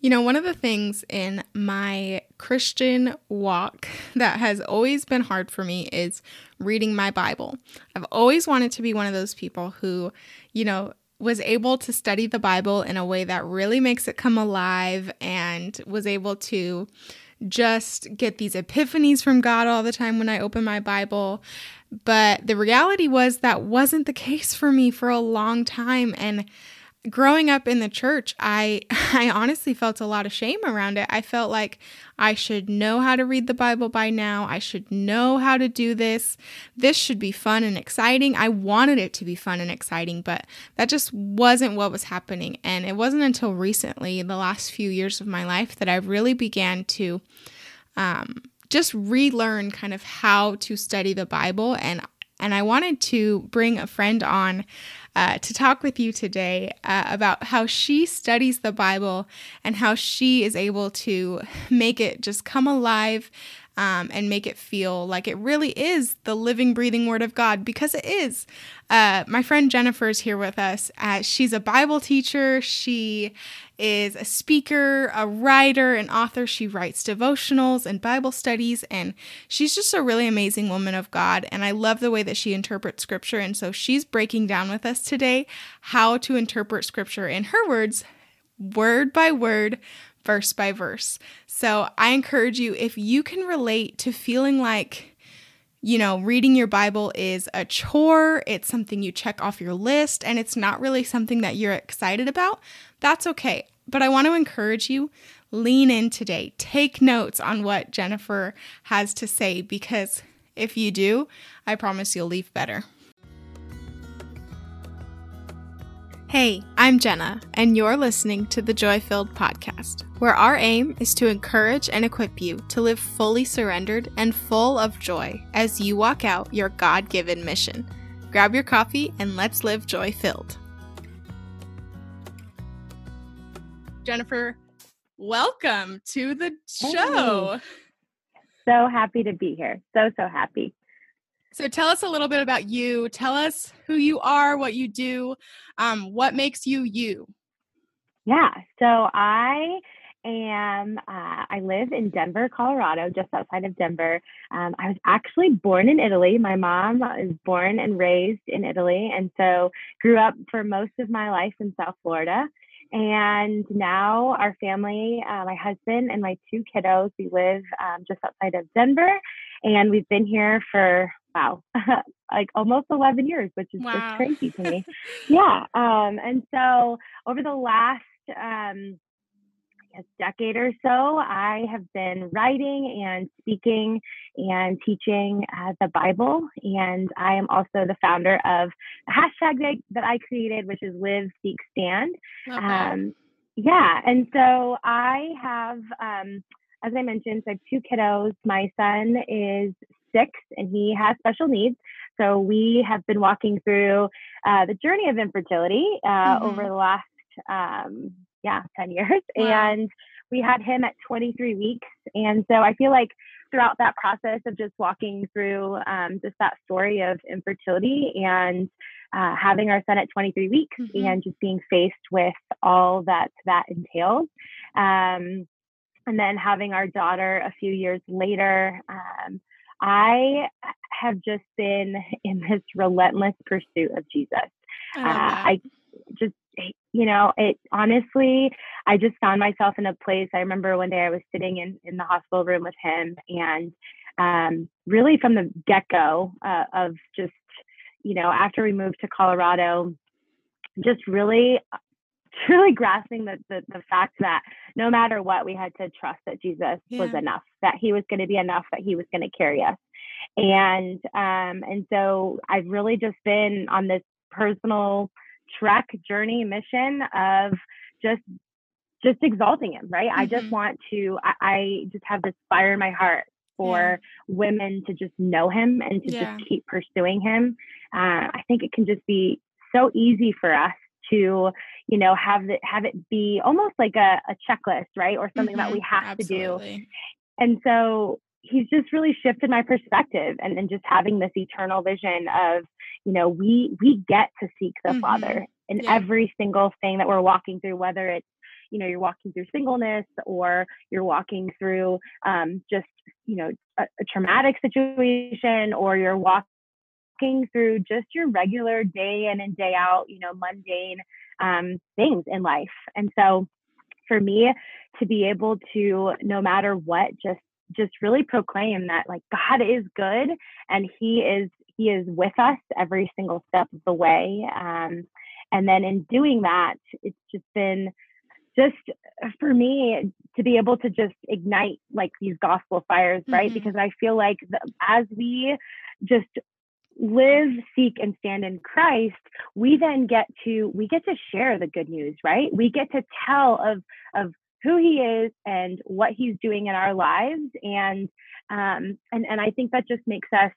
You know, one of the things in my Christian walk that has always been hard for me is reading my Bible. I've always wanted to be one of those people who, you know, was able to study the Bible in a way that really makes it come alive and was able to just get these epiphanies from God all the time when I open my Bible. But the reality was that wasn't the case for me for a long time. And growing up in the church, I I honestly felt a lot of shame around it. I felt like I should know how to read the Bible by now. I should know how to do this. This should be fun and exciting. I wanted it to be fun and exciting, but that just wasn't what was happening. And it wasn't until recently, the last few years of my life, that I really began to um, just relearn kind of how to study the Bible and and I wanted to bring a friend on uh, to talk with you today uh, about how she studies the Bible and how she is able to make it just come alive um, and make it feel like it really is the living, breathing Word of God because it is. Uh, my friend Jennifer is here with us. Uh, she's a Bible teacher. She is a speaker, a writer, an author. She writes devotionals and Bible studies, and she's just a really amazing woman of God. And I love the way that she interprets Scripture. And so she's breaking down with us today how to interpret Scripture in her words, word by word verse by verse. So I encourage you, if you can relate to feeling like, you know, reading your Bible is a chore, it's something you check off your list, and it's not really something that you're excited about, that's okay. But I want to encourage you lean in today. Take notes on what Jennifer has to say because if you do, I promise you'll leave better. Hey, I'm Jenna, and you're listening to the Joy Filled Podcast, where our aim is to encourage and equip you to live fully surrendered and full of joy as you walk out your God given mission. Grab your coffee and let's live joy filled. Jennifer, welcome to the show. Hey. So happy to be here. So, so happy. So tell us a little bit about you. Tell us who you are, what you do, um, what makes you you. Yeah. So I am, uh, I live in Denver, Colorado, just outside of Denver. Um, I was actually born in Italy. My mom is born and raised in Italy. And so grew up for most of my life in South Florida. And now our family, uh, my husband and my two kiddos, we live um, just outside of Denver. And we've been here for wow, like almost 11 years, which is wow. just crazy to me. yeah. Um, and so over the last, um, I guess, decade or so, I have been writing and speaking and teaching uh, the Bible. And I am also the founder of a hashtag that, that I created, which is Live, Seek, Stand. Okay. Um, yeah. And so I have, um, as I mentioned, so I have two kiddos. My son is six and he has special needs. So we have been walking through uh, the journey of infertility uh, mm-hmm. over the last, um, yeah, 10 years. Wow. And we had him at 23 weeks. And so I feel like throughout that process of just walking through um, just that story of infertility and uh, having our son at 23 weeks mm-hmm. and just being faced with all that that entails. Um, and then having our daughter a few years later, um, I have just been in this relentless pursuit of Jesus. I, uh, I just, you know, it honestly, I just found myself in a place. I remember one day I was sitting in, in the hospital room with him, and um, really from the get go uh, of just, you know, after we moved to Colorado, just really truly grasping the, the, the fact that no matter what, we had to trust that Jesus yeah. was enough, that he was going to be enough, that he was going to carry us. And um, and so I've really just been on this personal trek journey mission of just just exalting him, right? Mm-hmm. I just mm-hmm. want to I, I, just have this fire in my heart for yeah. women to just know him and to yeah. just keep pursuing him. Uh, I think it can just be so easy for us to you know have it have it be almost like a, a checklist right or something mm-hmm. that we have Absolutely. to do and so he's just really shifted my perspective and then just having this eternal vision of you know we we get to seek the mm-hmm. father in yeah. every single thing that we're walking through whether it's you know you're walking through singleness or you're walking through um, just you know a, a traumatic situation or you're walking through just your regular day in and day out you know mundane um, things in life and so for me to be able to no matter what just just really proclaim that like god is good and he is he is with us every single step of the way um, and then in doing that it's just been just for me to be able to just ignite like these gospel fires right mm-hmm. because i feel like the, as we just live seek and stand in christ we then get to we get to share the good news right we get to tell of of who he is and what he's doing in our lives and um and and i think that just makes us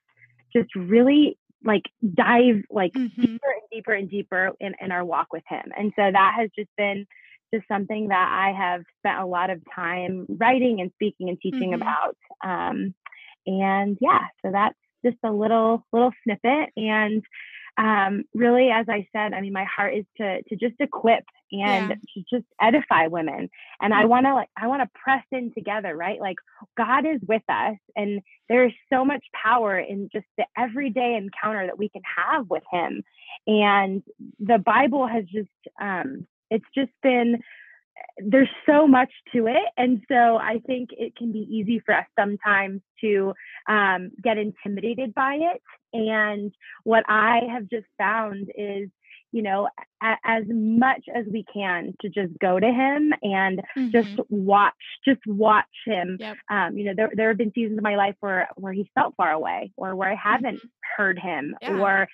just really like dive like mm-hmm. deeper and deeper and deeper in, in our walk with him and so that has just been just something that i have spent a lot of time writing and speaking and teaching mm-hmm. about um and yeah so that's just a little little snippet and um, really, as I said, I mean, my heart is to to just equip and yeah. to just edify women. And I want to like I want to press in together, right? Like God is with us, and there is so much power in just the everyday encounter that we can have with Him. And the Bible has just um, it's just been there's so much to it and so i think it can be easy for us sometimes to um, get intimidated by it and what i have just found is you know a- as much as we can to just go to him and mm-hmm. just watch just watch him yep. um, you know there, there have been seasons of my life where where he felt far away or where i haven't mm-hmm. heard him yeah. or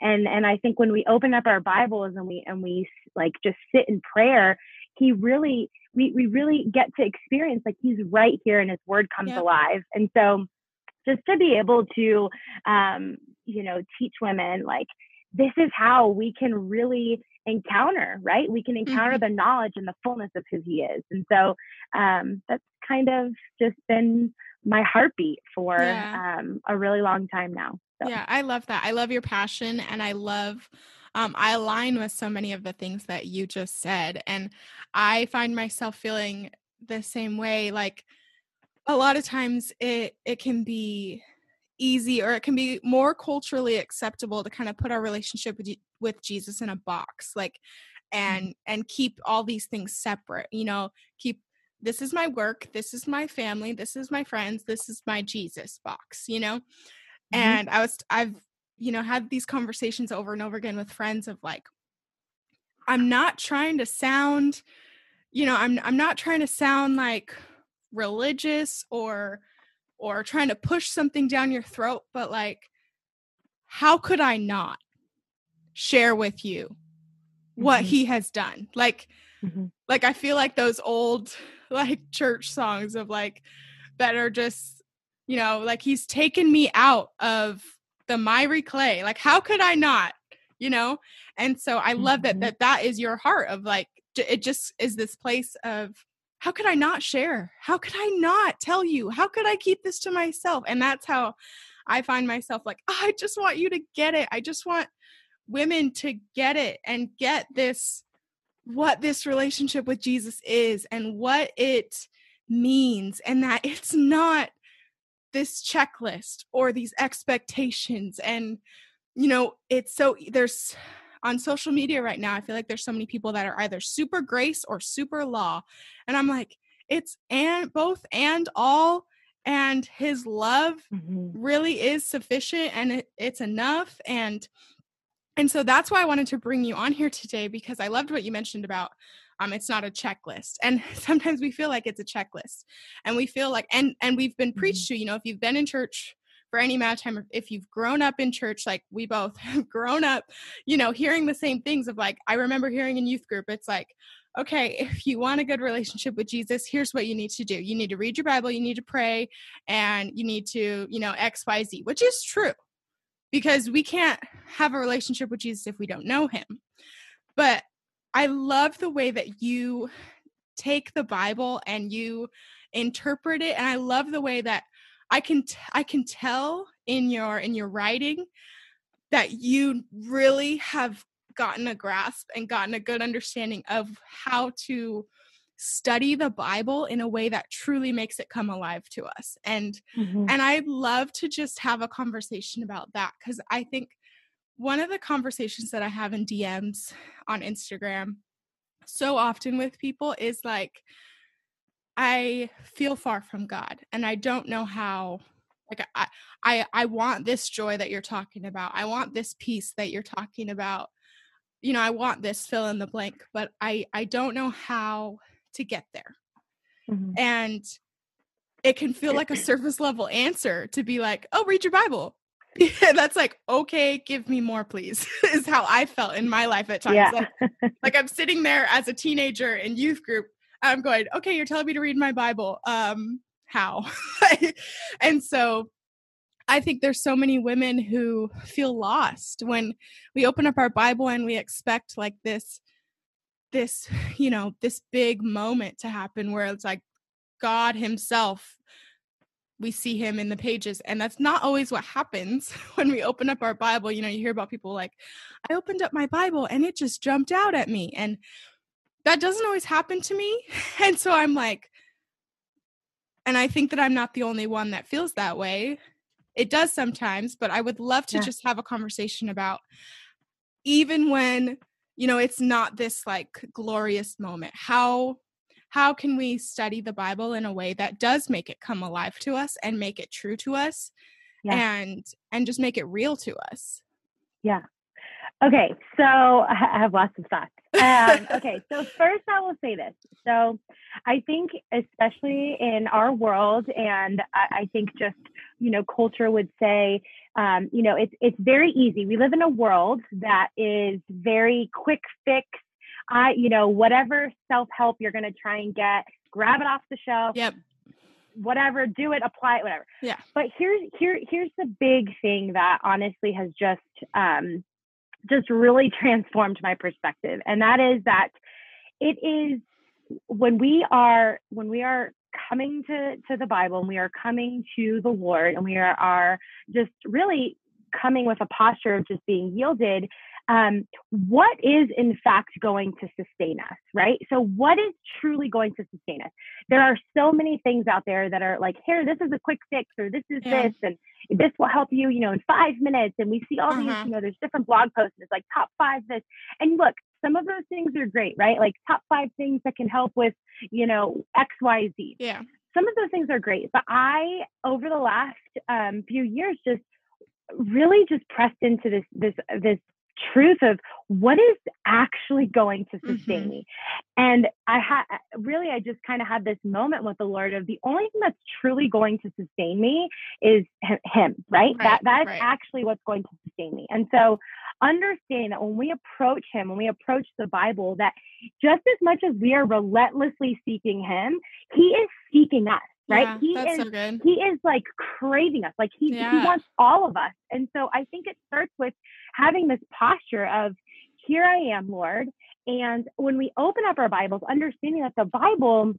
and and i think when we open up our bibles and we and we like just sit in prayer he really we we really get to experience like he's right here and his word comes yeah. alive and so just to be able to um you know teach women like this is how we can really encounter right we can encounter mm-hmm. the knowledge and the fullness of who he is and so um that's kind of just been my heartbeat for yeah. um a really long time now so. yeah i love that i love your passion and i love um, I align with so many of the things that you just said. And I find myself feeling the same way. Like a lot of times it it can be easy or it can be more culturally acceptable to kind of put our relationship with, with Jesus in a box like mm. and and keep all these things separate you know keep this is my work this is my family this is my friends this is my Jesus box you know mm-hmm. and I was I've you know had these conversations over and over again with friends of like i'm not trying to sound you know i'm i'm not trying to sound like religious or or trying to push something down your throat but like how could i not share with you what mm-hmm. he has done like mm-hmm. like i feel like those old like church songs of like that are just you know like he's taken me out of the miry clay like how could i not you know? And so i love that mm-hmm. that that is your heart of like it just is this place of how could i not share? How could i not tell you? How could i keep this to myself? And that's how i find myself like oh, i just want you to get it. I just want women to get it and get this what this relationship with jesus is and what it means and that it's not this checklist or these expectations and you know it's so there's on social media right now i feel like there's so many people that are either super grace or super law and i'm like it's and both and all and his love mm-hmm. really is sufficient and it, it's enough and and so that's why i wanted to bring you on here today because i loved what you mentioned about um, it's not a checklist. And sometimes we feel like it's a checklist. And we feel like and and we've been preached mm-hmm. to you know if you've been in church for any amount of time if you've grown up in church like we both have grown up you know hearing the same things of like i remember hearing in youth group it's like okay if you want a good relationship with jesus here's what you need to do. You need to read your bible you need to pray and you need to you know xyz which is true. Because we can't have a relationship with jesus if we don't know him. But I love the way that you take the Bible and you interpret it and I love the way that I can t- I can tell in your in your writing that you really have gotten a grasp and gotten a good understanding of how to study the Bible in a way that truly makes it come alive to us. And mm-hmm. and I'd love to just have a conversation about that cuz I think one of the conversations that I have in DMs on Instagram so often with people is like I feel far from God and I don't know how like I I I want this joy that you're talking about. I want this peace that you're talking about. You know, I want this fill in the blank, but I I don't know how to get there. Mm-hmm. And it can feel like a surface level answer to be like, oh, read your Bible. That's like, okay, give me more, please, is how I felt in my life at times. Yeah. Like, like, I'm sitting there as a teenager in youth group. I'm going, okay, you're telling me to read my Bible. Um, how? and so I think there's so many women who feel lost when we open up our Bible and we expect like this this you know this big moment to happen where it's like god himself we see him in the pages. And that's not always what happens when we open up our bible. You know you hear about people like i opened up my bible and it just jumped out at me. And that doesn't always happen to me. And so i'm like and i think that i'm not the only one that feels that way. It does sometimes but i would love to yeah. just have a conversation about even when you know it's not this like glorious moment how how can we study the bible in a way that does make it come alive to us and make it true to us yeah. and and just make it real to us yeah okay so i have lots of thoughts um, okay so first i will say this so i think especially in our world and I, I think just you know culture would say um, you know, it's it's very easy. We live in a world that is very quick fix. I, you know, whatever self help you're going to try and get, grab it off the shelf. Yep. Whatever, do it, apply it, whatever. Yeah. But here's here here's the big thing that honestly has just um, just really transformed my perspective, and that is that it is when we are when we are coming to, to the Bible and we are coming to the Lord and we are, are just really coming with a posture of just being yielded, um, what is in fact going to sustain us, right? So, what is truly going to sustain us? There are so many things out there that are like, here, this is a quick fix, or this is yeah. this, and this will help you, you know, in five minutes. And we see all uh-huh. these, you know, there's different blog posts, and it's like top five this. And look, some of those things are great, right? Like top five things that can help with, you know, X, Y, Z. Yeah. Some of those things are great, but I, over the last um, few years, just really just pressed into this this this truth of what is actually going to sustain mm-hmm. me. And I had really, I just kind of had this moment with the Lord of the only thing that's truly going to sustain me is Him, right? right that that is right. actually what's going to sustain me. And so, understanding that when we approach Him, when we approach the Bible, that just as much as we are relentlessly seeking Him, He is seeking us right? Yeah, he is so he is like craving us. Like he yeah. he wants all of us. And so I think it starts with having this posture of here I am, Lord. And when we open up our Bibles, understanding that the Bible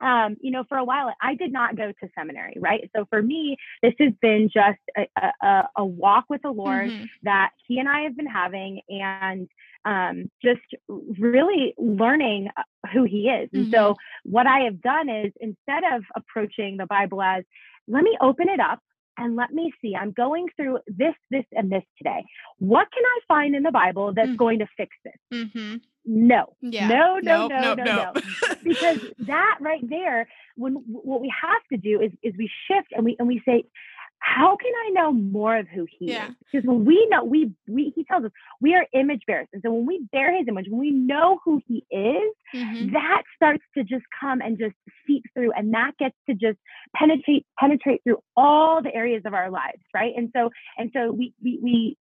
um, you know, for a while, I did not go to seminary, right? So for me, this has been just a, a, a walk with the Lord mm-hmm. that He and I have been having, and um, just really learning who He is. And mm-hmm. so, what I have done is instead of approaching the Bible as, let me open it up and let me see. I'm going through this, this, and this today. What can I find in the Bible that's mm-hmm. going to fix this? Mm-hmm. No, yeah. no, no, no, no, no, no. because that right there, when what we have to do is is we shift and we and we say, how can I know more of who he yeah. is? Because when we know, we, we, he tells us we are image bearers. And so when we bear his image, when we know who he is, mm-hmm. that starts to just come and just seep through. And that gets to just penetrate, penetrate through all the areas of our lives. Right. And so, and so we, we, we,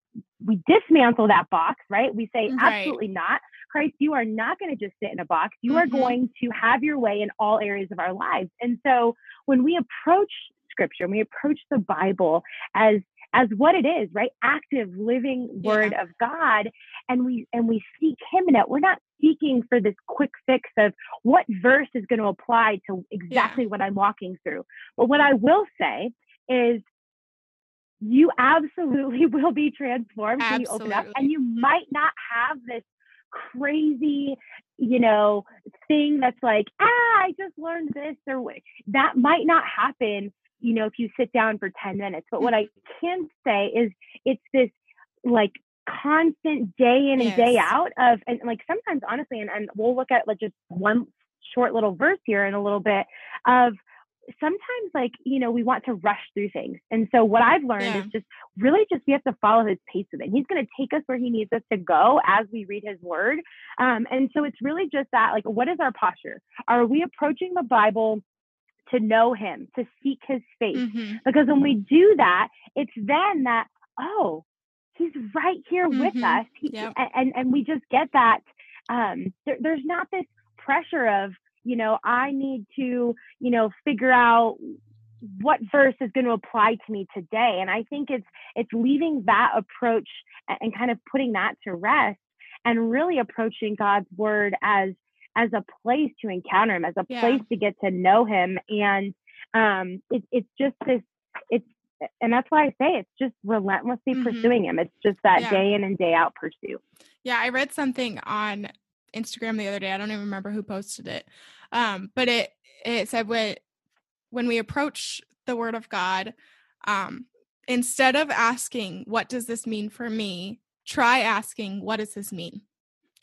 we dismantle that box, right? We say, right. absolutely not. Christ, you are not going to just sit in a box. You mm-hmm. are going to have your way in all areas of our lives. And so when we approach scripture and we approach the Bible as as what it is, right? Active, living word yeah. of God. And we and we seek him in it. We're not seeking for this quick fix of what verse is going to apply to exactly yeah. what I'm walking through. But what I will say is you absolutely will be transformed absolutely. when you open up and you might not have this crazy, you know, thing that's like, ah, I just learned this or that might not happen, you know, if you sit down for 10 minutes. But what I can say is it's this like constant day in and yes. day out of and like sometimes honestly and, and we'll look at like just one short little verse here in a little bit of sometimes like you know we want to rush through things and so what i've learned yeah. is just really just we have to follow his pace of it he's going to take us where he needs us to go as we read his word um, and so it's really just that like what is our posture are we approaching the bible to know him to seek his face mm-hmm. because when we do that it's then that oh he's right here mm-hmm. with us he, yep. and and we just get that um, there, there's not this pressure of you know i need to you know figure out what verse is going to apply to me today and i think it's it's leaving that approach and kind of putting that to rest and really approaching god's word as as a place to encounter him as a yeah. place to get to know him and um it, it's just this it's and that's why I say it's just relentlessly mm-hmm. pursuing him. It's just that yeah. day in and day out pursuit. Yeah, I read something on Instagram the other day. I don't even remember who posted it. Um, but it it said when when we approach the word of God, um, instead of asking, what does this mean for me? Try asking, what does this mean?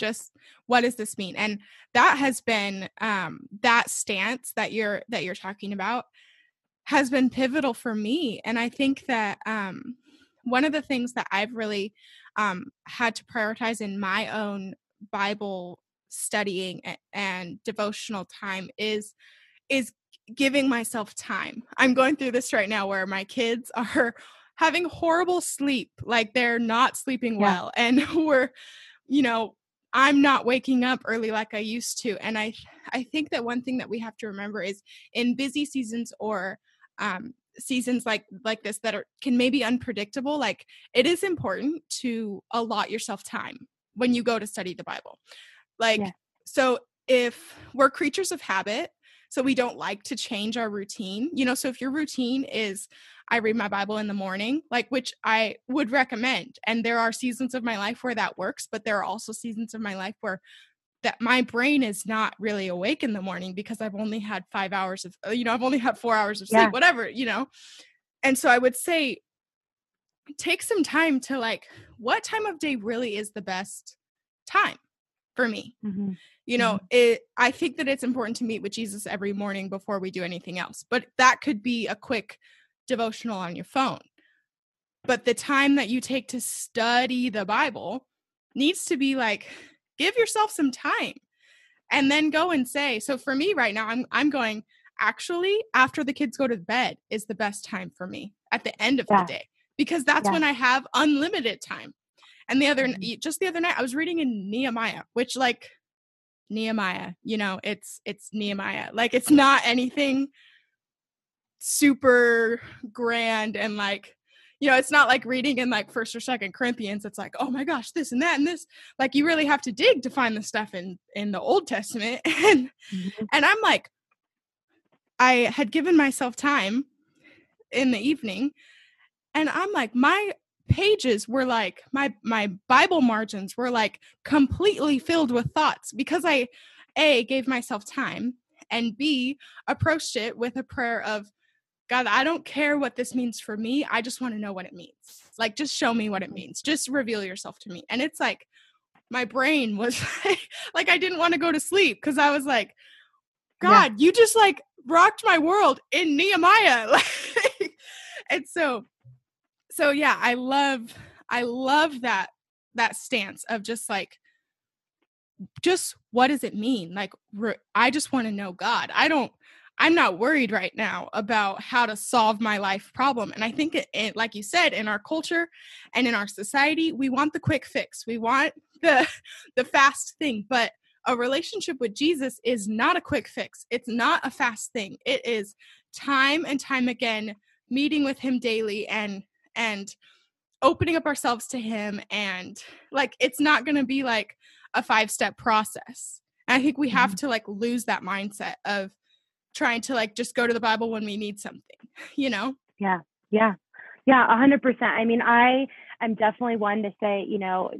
Just what does this mean? And that has been um that stance that you're that you're talking about has been pivotal for me. And I think that um one of the things that I've really um, had to prioritize in my own Bible studying and devotional time is is giving myself time. I'm going through this right now where my kids are having horrible sleep, like they're not sleeping yeah. well and we're you know, I'm not waking up early like I used to. And I I think that one thing that we have to remember is in busy seasons or um seasons like like this that are can maybe unpredictable like it is important to allot yourself time when you go to study the bible like yeah. so if we're creatures of habit so we don't like to change our routine you know so if your routine is i read my bible in the morning like which i would recommend and there are seasons of my life where that works but there are also seasons of my life where that my brain is not really awake in the morning because I've only had five hours of, uh, you know, I've only had four hours of sleep, yeah. whatever, you know. And so I would say, take some time to like, what time of day really is the best time for me? Mm-hmm. You know, mm-hmm. it. I think that it's important to meet with Jesus every morning before we do anything else, but that could be a quick devotional on your phone. But the time that you take to study the Bible needs to be like give yourself some time and then go and say so for me right now i'm i'm going actually after the kids go to bed is the best time for me at the end of yeah. the day because that's yeah. when i have unlimited time and the other mm-hmm. just the other night i was reading in nehemiah which like nehemiah you know it's it's nehemiah like it's not anything super grand and like you know, it's not like reading in like first or second Corinthians. It's like, oh my gosh, this and that and this. Like you really have to dig to find the stuff in in the Old Testament. And mm-hmm. and I'm like, I had given myself time in the evening, and I'm like, my pages were like my my Bible margins were like completely filled with thoughts because I a gave myself time and b approached it with a prayer of God, I don't care what this means for me. I just want to know what it means. Like, just show me what it mm-hmm. means. Just reveal yourself to me. And it's like, my brain was like, like I didn't want to go to sleep because I was like, God, yeah. you just like rocked my world in Nehemiah. and so, so yeah, I love, I love that, that stance of just like, just what does it mean? Like, re- I just want to know God. I don't, I'm not worried right now about how to solve my life problem. And I think, it, it, like you said, in our culture and in our society, we want the quick fix. We want the the fast thing. But a relationship with Jesus is not a quick fix. It's not a fast thing. It is time and time again meeting with Him daily and and opening up ourselves to Him. And like, it's not going to be like a five step process. And I think we have mm-hmm. to like lose that mindset of trying to like just go to the Bible when we need something, you know? Yeah. Yeah. Yeah. A hundred percent. I mean, I am definitely one to say, you know,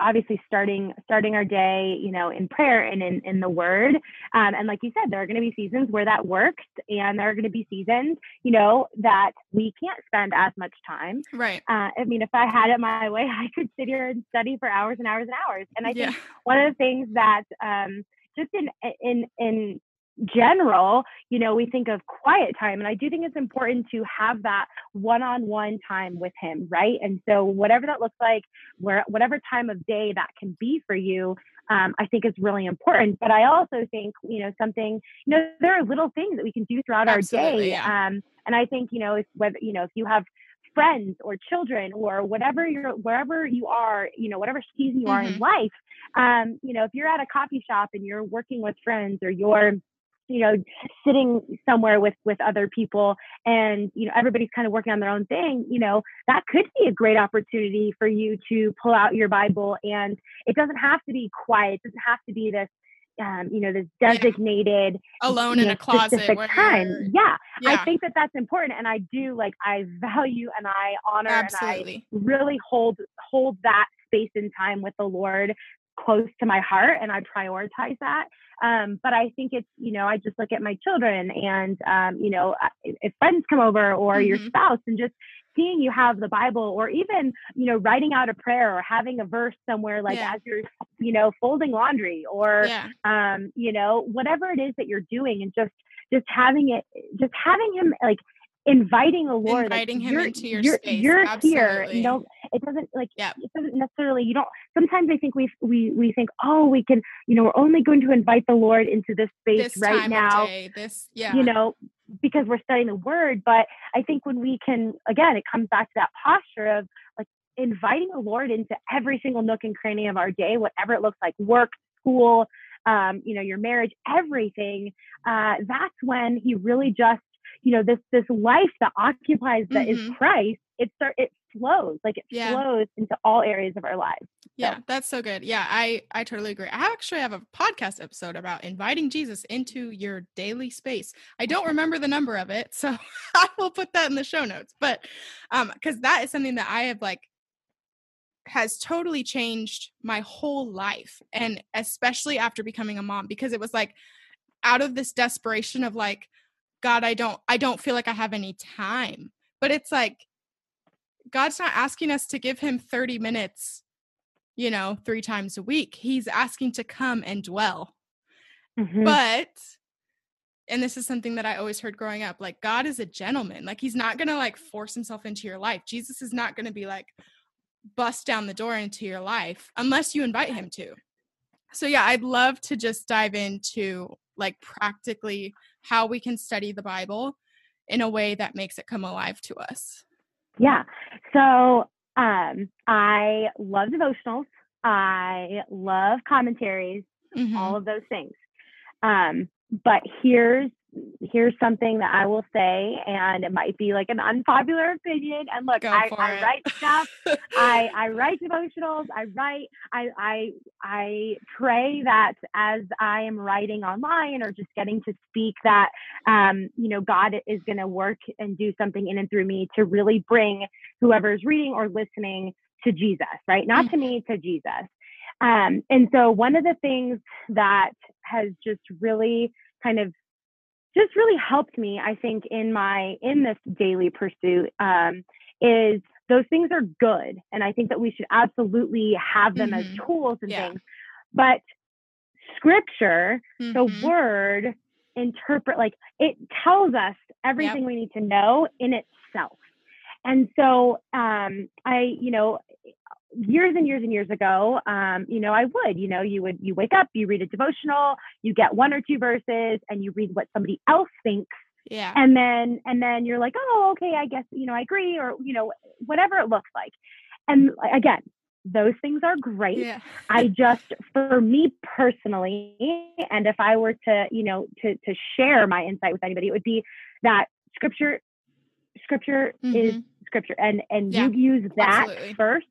obviously starting starting our day you know in prayer and in, in the word um, and like you said there are going to be seasons where that works and there are going to be seasons you know that we can't spend as much time right uh, i mean if i had it my way i could sit here and study for hours and hours and hours and i think one of the things that um, just in in in general, you know, we think of quiet time. And I do think it's important to have that one on one time with him, right? And so, whatever that looks like, where, whatever time of day that can be for you, um, I think is really important. But I also think, you know, something, you know, there are little things that we can do throughout Absolutely, our day. Yeah. Um, and I think, you know, if whether, you know, if you have friends or children or whatever you're wherever you are you know whatever season you are mm-hmm. in life um you know if you're at a coffee shop and you're working with friends or you're you know sitting somewhere with with other people and you know everybody's kind of working on their own thing you know that could be a great opportunity for you to pull out your bible and it doesn't have to be quiet it doesn't have to be this um, you know, this designated yeah. alone in know, a closet time. Yeah. yeah. I think that that's important, and I do like I value and I honor Absolutely. and I really hold hold that space and time with the Lord close to my heart, and I prioritize that. Um, but I think it's, you know, I just look at my children and, um, you know, if friends come over or mm-hmm. your spouse and just seeing you have the Bible or even, you know, writing out a prayer or having a verse somewhere like yeah. as you're, you know, folding laundry or, yeah. um, you know, whatever it is that you're doing and just, just having it, just having him like inviting the Lord, inviting like, him into your you're, space. You're here. You know, it doesn't like yeah. it doesn't necessarily. You don't. Sometimes I think we we we think, oh, we can. You know, we're only going to invite the Lord into this space this right now. This, yeah. You know, because we're studying the Word. But I think when we can, again, it comes back to that posture of like inviting the Lord into every single nook and cranny of our day, whatever it looks like, work, school, um, you know, your marriage, everything. Uh, that's when He really just you know this this life that occupies that mm-hmm. is Christ it start it flows like it yeah. flows into all areas of our lives so. yeah that's so good yeah i i totally agree i actually have a podcast episode about inviting jesus into your daily space i don't remember the number of it so i will put that in the show notes but um because that is something that i have like has totally changed my whole life and especially after becoming a mom because it was like out of this desperation of like God, I don't I don't feel like I have any time. But it's like God's not asking us to give him 30 minutes, you know, 3 times a week. He's asking to come and dwell. Mm-hmm. But and this is something that I always heard growing up, like God is a gentleman. Like he's not going to like force himself into your life. Jesus is not going to be like bust down the door into your life unless you invite him to. So yeah, I'd love to just dive into like practically how we can study the Bible in a way that makes it come alive to us. Yeah. So um, I love devotionals. I love commentaries, mm-hmm. all of those things. Um, but here's here's something that I will say, and it might be like an unpopular opinion. And look, I, I write stuff. I, I write devotionals. I write. I, I I pray that as I am writing online or just getting to speak, that um, you know God is going to work and do something in and through me to really bring whoever is reading or listening to Jesus, right? Not mm-hmm. to me, to Jesus. Um, and so one of the things that has just really kind of just really helped me i think in my in this daily pursuit um, is those things are good and i think that we should absolutely have them mm-hmm. as tools and yeah. things but scripture mm-hmm. the word interpret like it tells us everything yep. we need to know in itself and so um, i you know years and years and years ago, um, you know, I would, you know, you would, you wake up, you read a devotional, you get one or two verses and you read what somebody else thinks. Yeah. And then, and then you're like, oh, okay, I guess, you know, I agree or, you know, whatever it looks like. And again, those things are great. Yeah. I just, for me personally, and if I were to, you know, to, to share my insight with anybody, it would be that scripture, scripture mm-hmm. is scripture and, and yeah. you use that Absolutely. first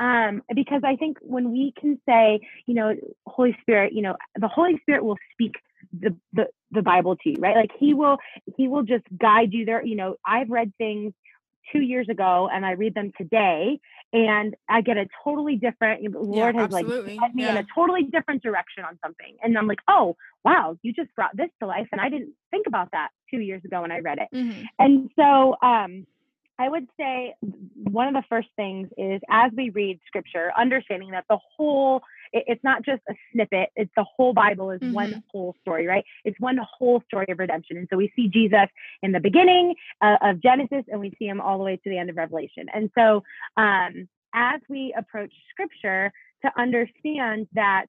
um, because I think when we can say, you know, Holy Spirit, you know, the Holy Spirit will speak the, the the Bible to you, right? Like He will He will just guide you there. You know, I've read things two years ago and I read them today, and I get a totally different. Lord yeah, has like led me in a totally different direction on something, and I'm like, oh wow, you just brought this to life, and I didn't think about that two years ago when I read it. Mhm. And so um, I would say one of the first things is as we read scripture, understanding that the whole, it- it's not just a snippet, it's the whole Bible is one whole story, right? It's one whole story of redemption. And so we see Jesus in the beginning uh, of Genesis and we see him all the way to the end of Revelation. And so um, as we approach scripture, to understand that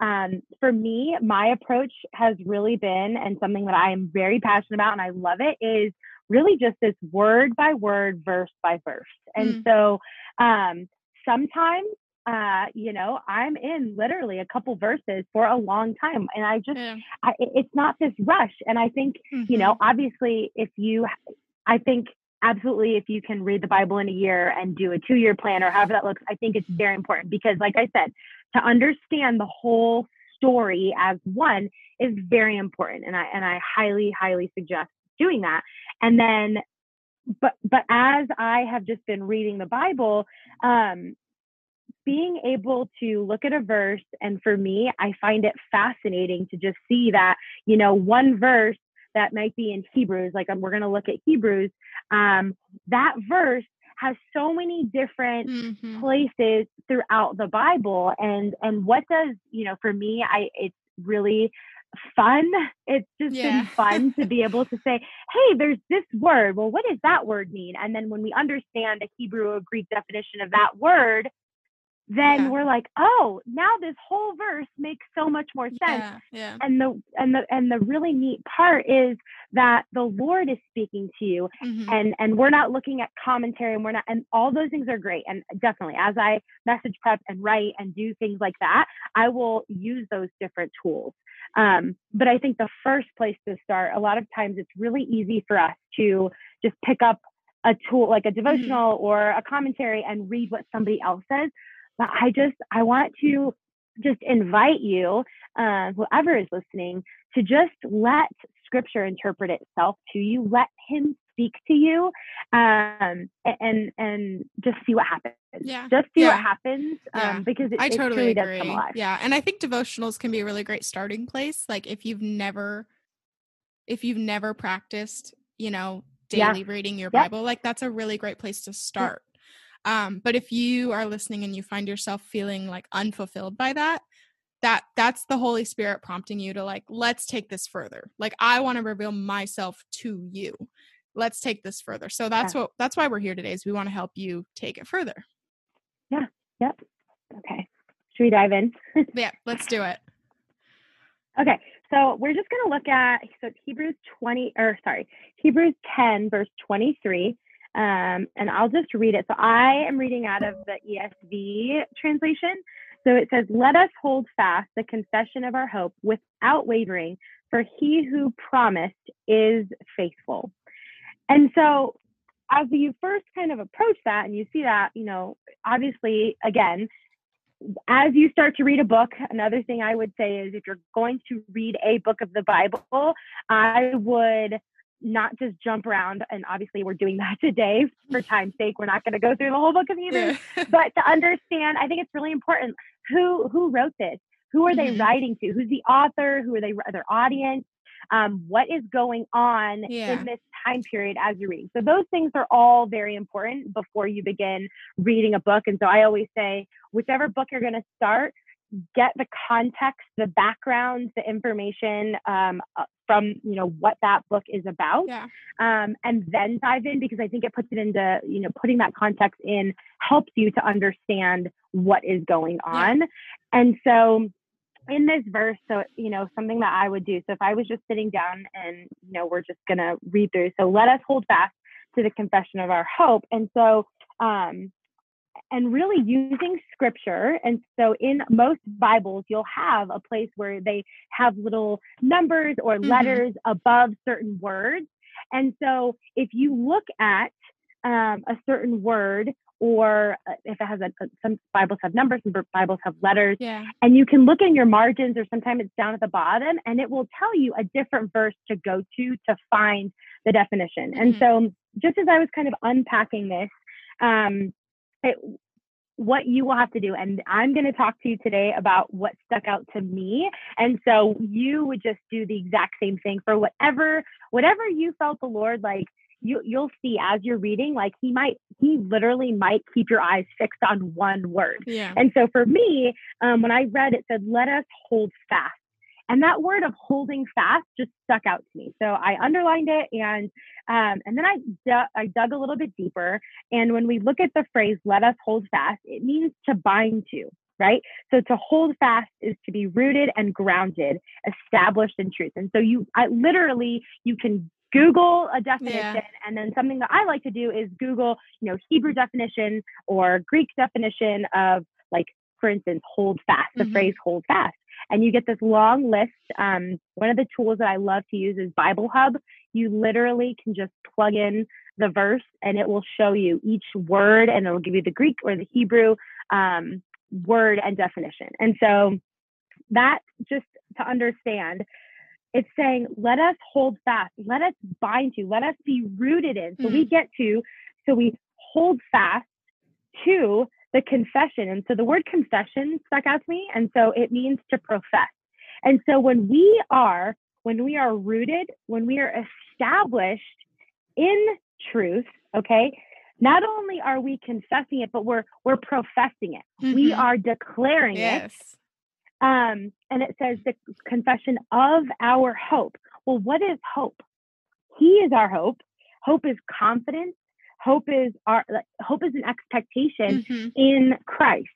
um, for me, my approach has really been, and something that I am very passionate about and I love it, is really just this word by word, verse by verse. And Mm. so um, sometimes, uh, you know, I'm in literally a couple verses for a long time, and I just, Yeah. I, it's not this rush. And I think, you know, obviously, if you, I think absolutely if you can read the Bible in a year and do a two year plan or however that looks, I think it's very important because, like I said, to understand the whole story as one is very important. And I, and I highly, highly suggest doing that. And then, but, but as I have just been reading the Bible, um, being able to look at a verse and for me i find it fascinating to just see that you know one verse that might be in hebrews like um, we're going to look at hebrews um, that verse has so many different Mhm. places throughout the bible and and what does you know for me i it's really fun. It's just Yeah. been fun to be able to say hey there's this word. Well what does that word mean? And then when we understand a hebrew or greek definition of that word then Yeah. we're like oh now this whole verse makes so much more sense Yeah. Yeah. and the and the and the really neat part is that the lord is speaking to you Mhm. and and we're not looking at commentary and we're not and all those things are great and definitely as i message prep and write and do things like that i will use those different tools um, but i think the first place to start a lot of times it's really easy for us to just pick up a tool like a devotional or a commentary and read what somebody else says but i just i want to just invite you uh, whoever is listening to just let scripture interpret itself to you let him speak to you um, and and just see what happens Yeah. just see Yeah. what happens um, Yeah. because it, I totally does agree. come alive Yeah, and I think devotionals can be a really great starting place. Like if you've never, if you've never practiced, you know, Yeah. daily reading your Yep. Bible, like that's a really great place to start. Um, but if you are listening and you find yourself feeling like unfulfilled by that, that that's the Holy Spirit prompting you to like, let's take this further. Like I want to reveal myself to you. Let's take this further. So that's what that's why we're here today. Is we want to help you take it further. Yeah. Yep okay should we dive in Yeah, let's do it. Okay, so we're just going to look at so Hebrews 20 or sorry, Hebrews 10 verse 23. Um, and I'll just read it. So I am reading out of the ESV translation. So it says, "Let us hold fast the confession of our hope without wavering, for he who promised is faithful." And so as you first kind of approach that and you see that, you know, obviously again, as you start to read a book, another thing I would say is if you're going to read a book of the Bible, I would not just jump around. And obviously, we're doing that today for time's sake. We're not going to go through the whole book of Hebrews, Yeah. but to understand, I think it's really important who who wrote this. Who are they Mhm. writing to? Who's the author? Who are they? Their audience? Um, what is going on Yeah. in this time period as you're reading? So those things are all very important before you begin reading a book. And so I always say, whichever book you're going to start, get the context, the background, the information um, uh, from you know what that book is about, Yeah. um, and then dive in because I think it puts it into you know putting that context in helps you to understand what is going on, and so in this verse, so you know something that I would do. So if I was just sitting down and you know we're just gonna read through. So let us hold fast to the confession of our hope, and so um, and really using scripture. And so in most Bibles, you'll have a place where they have little numbers or Mhm. letters above certain words. And so if you look at um, a certain word, or uh, if it has a, some Bibles have numbers, some Bibles have letters, Yeah. and you can look in your margins, or sometimes it's down at the bottom, and it will tell you a different verse to go to to find the definition. And Mhm. so just as I was kind of unpacking this, um, it, what you will have to do. And I'm going to talk to you today about what stuck out to me. And so you would just do the exact same thing for whatever, whatever you felt the Lord like you you'll see as you're reading like he might he literally might keep your eyes fixed on one word yeah and so for me um, when i read it said let us hold fast and that word of holding fast just stuck out to me so i underlined it and um, and then I, du- I dug a little bit deeper and when we look at the phrase let us hold fast it means to bind to right? So to hold fast is to be rooted and grounded, established in truth. And so you, I literally, you can Google a definition, yeah. and then something that I like to do is Google, you know, Hebrew definition or Greek definition of, like, for instance, hold fast, the mm-hmm. phrase hold fast. And you get this long list. Um, one of the tools that I love to use is Bible Hub. You literally can just plug in the verse and it will show you each word and it'll give you the Greek or the Hebrew um, word and definition. And so that just to understand it's saying, let us hold fast, let us bind to, let us be rooted in. So mm-hmm. we get to, so we hold fast to the confession. And so the word confession stuck out to me. And so it means to profess. And so when we are, when we are rooted, when we are established in truth, okay, not only are we confessing it, but we're we're professing it. Mm-hmm. We are declaring yes. it um, and it says the confession of our hope. Well, what is hope? He is our hope. Hope is confidence. Hope is our hope is an expectation mm-hmm. in Christ.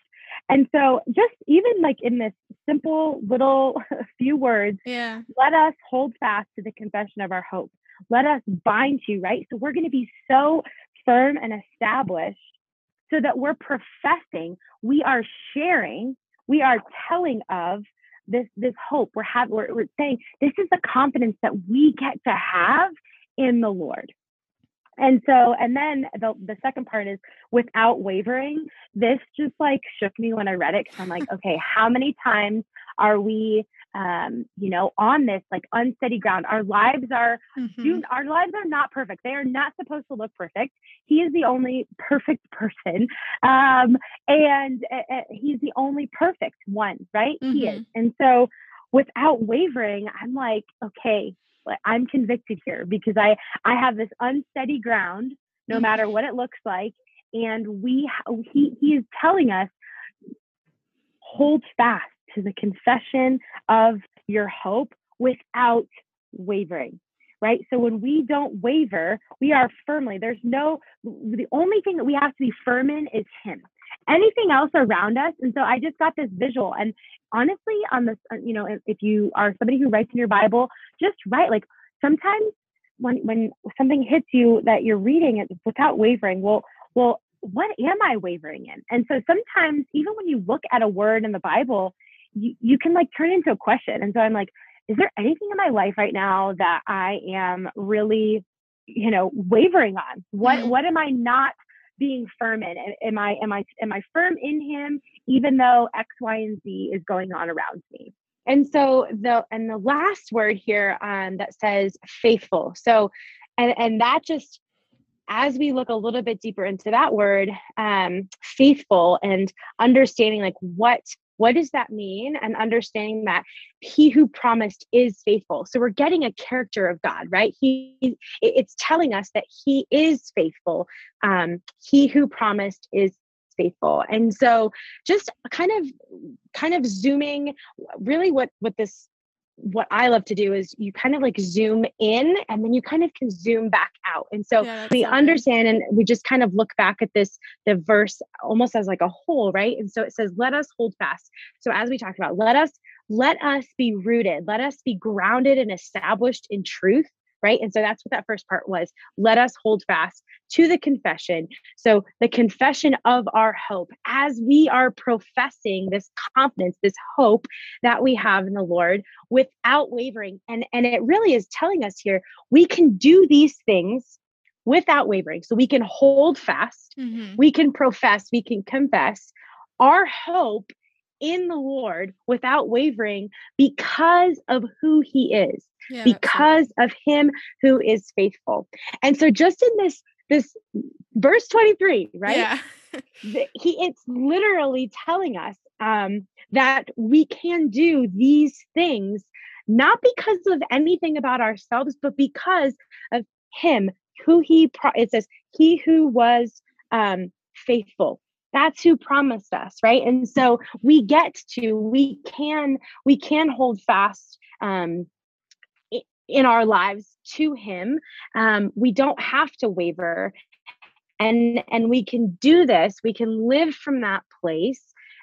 And so just even like in this simple little few words, yeah. let us hold fast to the confession of our hope. Let us bind to, right? So we're going to be so firm and established so that we're professing, we are sharing we are telling of this this hope we're having we're, we're saying this is the confidence that we get to have in the lord and so and then the, the second part is without wavering this just like shook me when i read it because i'm like okay how many times are we um, you know, on this like unsteady ground. Our lives are mm-hmm. do, our lives are not perfect. They are not supposed to look perfect. He is the only perfect person, um, and uh, he's the only perfect one, right? Mm-hmm. He is, and so without wavering, I'm like, okay, I'm convicted here because I I have this unsteady ground, no mm-hmm. matter what it looks like, and we he he is telling us hold fast to the confession of your hope without wavering right? So when we don't waver, we are firmly, there's no, the only thing that we have to be firm in is Him. Anything else around us. And so I just got this visual. And honestly, on this, uh, you know, if you are somebody who writes in your Bible, just write like sometimes when, when something hits you that you're reading it without wavering, well, well, what am I wavering in? And so sometimes, even when you look at a word in the Bible, you, you can like turn into a question. And so I'm like, is there anything in my life right now that I am really, you know, wavering on? What mm-hmm. what am I not being firm in? Am I am I am I firm in him even though X, Y, and Z is going on around me? And so the and the last word here um, that says faithful. So and and that just as we look a little bit deeper into that word um, faithful and understanding like what what does that mean? And understanding that he who promised is faithful. So we're getting a character of God, right? He it's telling us that he is faithful. Um, he who promised is faithful. And so just kind of kind of zooming really what what this what I love to do is you kind of like zoom in and then you kind of can zoom back out. And so yeah, we understand and we just kind of look back at this, the verse almost as like a whole, right? And so it says, let us hold fast. So as we talked about, let us, let us be rooted, let us be grounded and established in truth right? And so that's what that first part was. Let us hold fast to the confession. So the confession of our hope as we are professing this confidence, this hope that we have in the Lord without wavering. And, and it really is telling us here we can do these things without wavering. So we can hold fast, mm-hmm. we can profess, we can confess our hope in the Lord without wavering because of who he is, yeah, because of him who is faithful. And so, just in this this verse 23, right? Yeah. he it's literally telling us um, that we can do these things not because of anything about ourselves, but because of him, who he pro- it says he who was um, faithful that's who promised us right? And so we get to we can we can hold fast um, in our lives to him. Um, we don't have to waver. And and we can do this. We can live from that place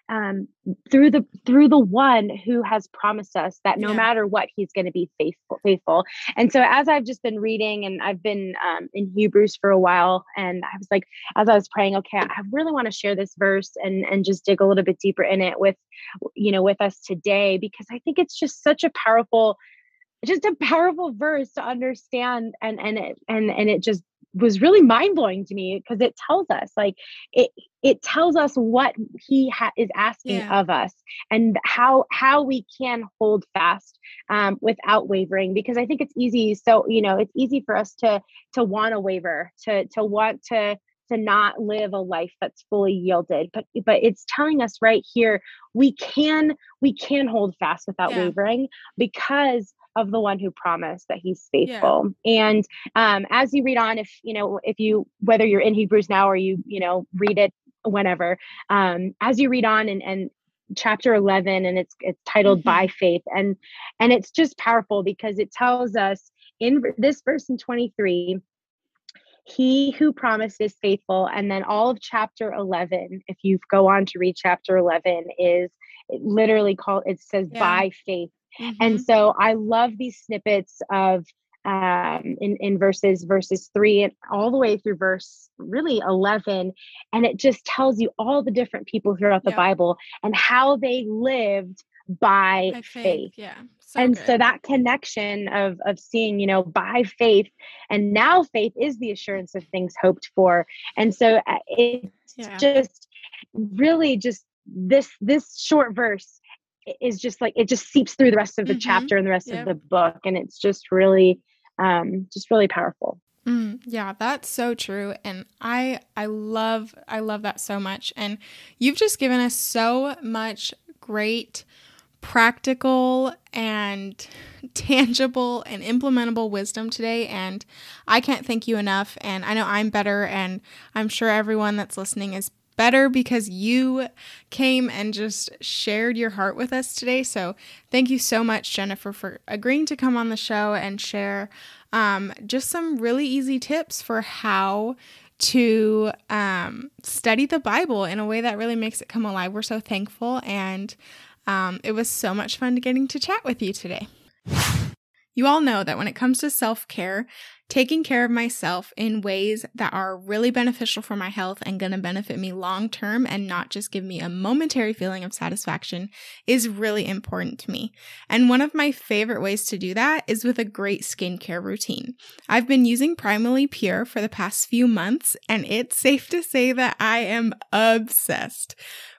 um, through the through the one who has promised us that no yeah. matter what he's going to be faithful faithful and so as i've just been reading and i've been um, in hebrews for a while and i was like as i was praying okay i really want to share this verse and and just dig a little bit deeper in it with you know with us today because i think it's just such a powerful just a powerful verse to understand and and it and and it just was really mind blowing to me because it tells us like it it tells us what he ha- is asking yeah. of us and how how we can hold fast um, without wavering because I think it's easy so you know it's easy for us to to want to waver to to want to to not live a life that's fully yielded but but it's telling us right here we can we can hold fast without yeah. wavering because of the one who promised that he's faithful. Yeah. And um, as you read on, if you know, if you whether you're in Hebrews now or you you know read it whenever, um, as you read on and and chapter 11 and it's it's titled mm-hmm. by faith and and it's just powerful because it tells us in this verse in 23 he who promised is faithful and then all of chapter 11 if you go on to read chapter 11 is it literally called it says yeah. by faith Mm-hmm. And so I love these snippets of um, in, in verses verses three and all the way through verse really 11 and it just tells you all the different people throughout the bible and how they lived by, by faith. faith. yeah so and good. so that connection of of seeing you know by faith and now faith is the assurance of things hoped for and so uh, it's yeah. just really just this this short verse is just like it just seeps through the rest of the mm-hmm. chapter and the rest yep. of the book and it's just really um just really powerful mm, yeah that's so true and i i love i love that so much and you've just given us so much great practical and tangible and implementable wisdom today and I can't thank you enough and I know I'm better and I'm sure everyone that's listening is better because you came and just shared your heart with us today. So, thank you so much, Jennifer, for agreeing to come on the show and share um, just some really easy tips for how to um, study the Bible in a way that really makes it come alive. We're so thankful, and um, it was so much fun getting to chat with you today. You all know that when it comes to self care, taking care of myself in ways that are really beneficial for my health and going to benefit me long term and not just give me a momentary feeling of satisfaction is really important to me. And one of my favorite ways to do that is with a great skincare routine. I've been using Primally Pure for the past few months, and it's safe to say that I am obsessed.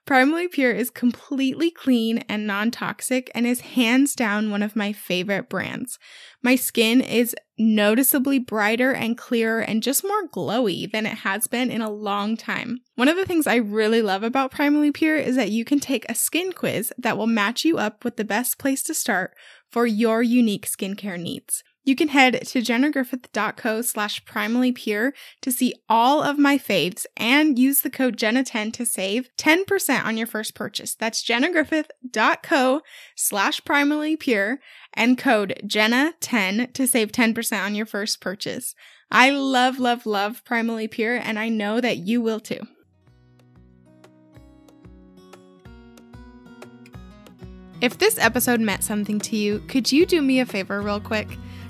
Primally Pure is completely clean and non toxic and is hands down one of my favorite brands. My skin is noticeably brighter and clearer and just more glowy than it has been in a long time. One of the things I really love about Primally Pure is that you can take a skin quiz that will match you up with the best place to start for your unique skincare needs. You can head to jennagriffith.co slash primallypure to see all of my faves and use the code Jenna10 to save 10% on your first purchase. That's jennagriffith.co slash primallypure and code Jenna10 to save 10% on your first purchase. I love, love, love Primally Pure and I know that you will too. If this episode meant something to you, could you do me a favor real quick?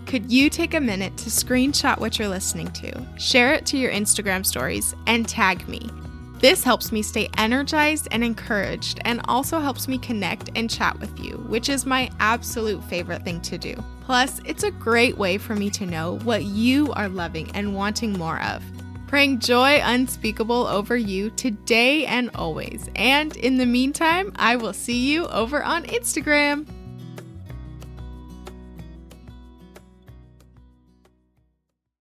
Could you take a minute to screenshot what you're listening to, share it to your Instagram stories, and tag me? This helps me stay energized and encouraged, and also helps me connect and chat with you, which is my absolute favorite thing to do. Plus, it's a great way for me to know what you are loving and wanting more of. Praying joy unspeakable over you today and always. And in the meantime, I will see you over on Instagram.